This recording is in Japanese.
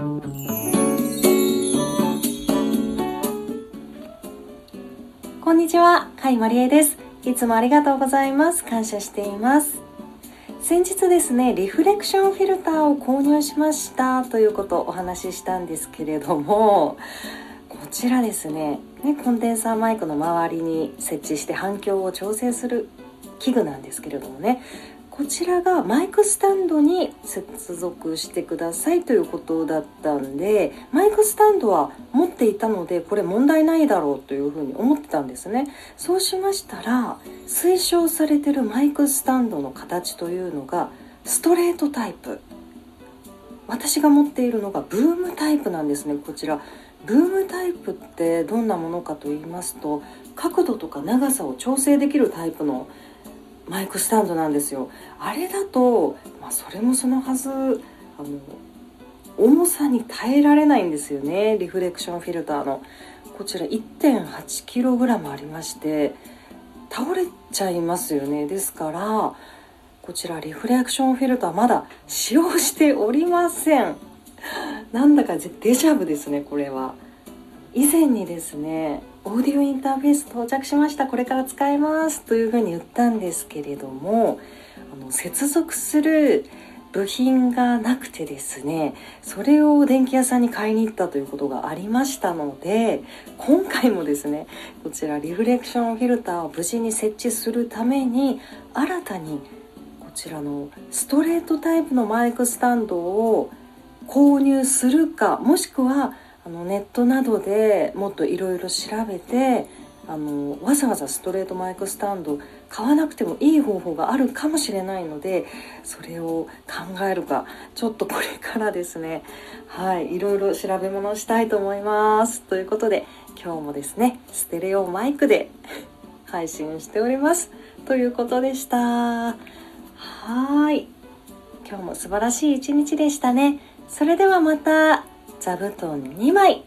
こんにちは、甲斐まりえです。いつもありがとうございます。感謝しています。先日ですね、リフレクションフィルターを購入しましたということをお話ししたんですけれども、こちらですね、ねコンデンサーマイクの周りに設置して反響を調整する器具なんですけれどもねこちらがマイクスタンドに接続してくださいということだったんでマイクスタンドは持っていたのでこれ問題ないだろうというふうに思ってたんですね。そうしましたら推奨されてるマイクスタンドの形というのがストレートタイプ。私が持っているのがブームタイプなんですねこちら。ブームタイプってどんなものかと言いますと角度とか長さを調整できるタイプのマイクスタンドなんですよ。あれだと、まあ、それもそのはずあの重さに耐えられないんですよね。リフレクションフィルターの。こちら 1.8kg ありまして倒れちゃいますよね。ですからこちらリフレクションフィルターまだ使用しておりません。なんだかデジャブですねこれは。以前にですねオーディオインターフェース到着しましたこれから使えますというふうに言ったんですけれどもあの接続する部品がなくてですねそれを電気屋さんに買いに行ったということがありましたので今回もですねこちらリフレクションフィルターを無事に設置するために新たにこちらのストレートタイプのマイクスタンドを購入するかもしくはあのネットなどでもっといろいろ調べてあのわざわざストレートマイクスタンド買わなくてもいい方法があるかもしれないのでそれを考えるかちょっとこれからですね。はいいろいろ調べ物をしたいと思います。ということで今日もですねステレオマイクで 配信しております。ということでした。はい。今日も素晴らしい一日でしたね。それではまた。座布団2枚。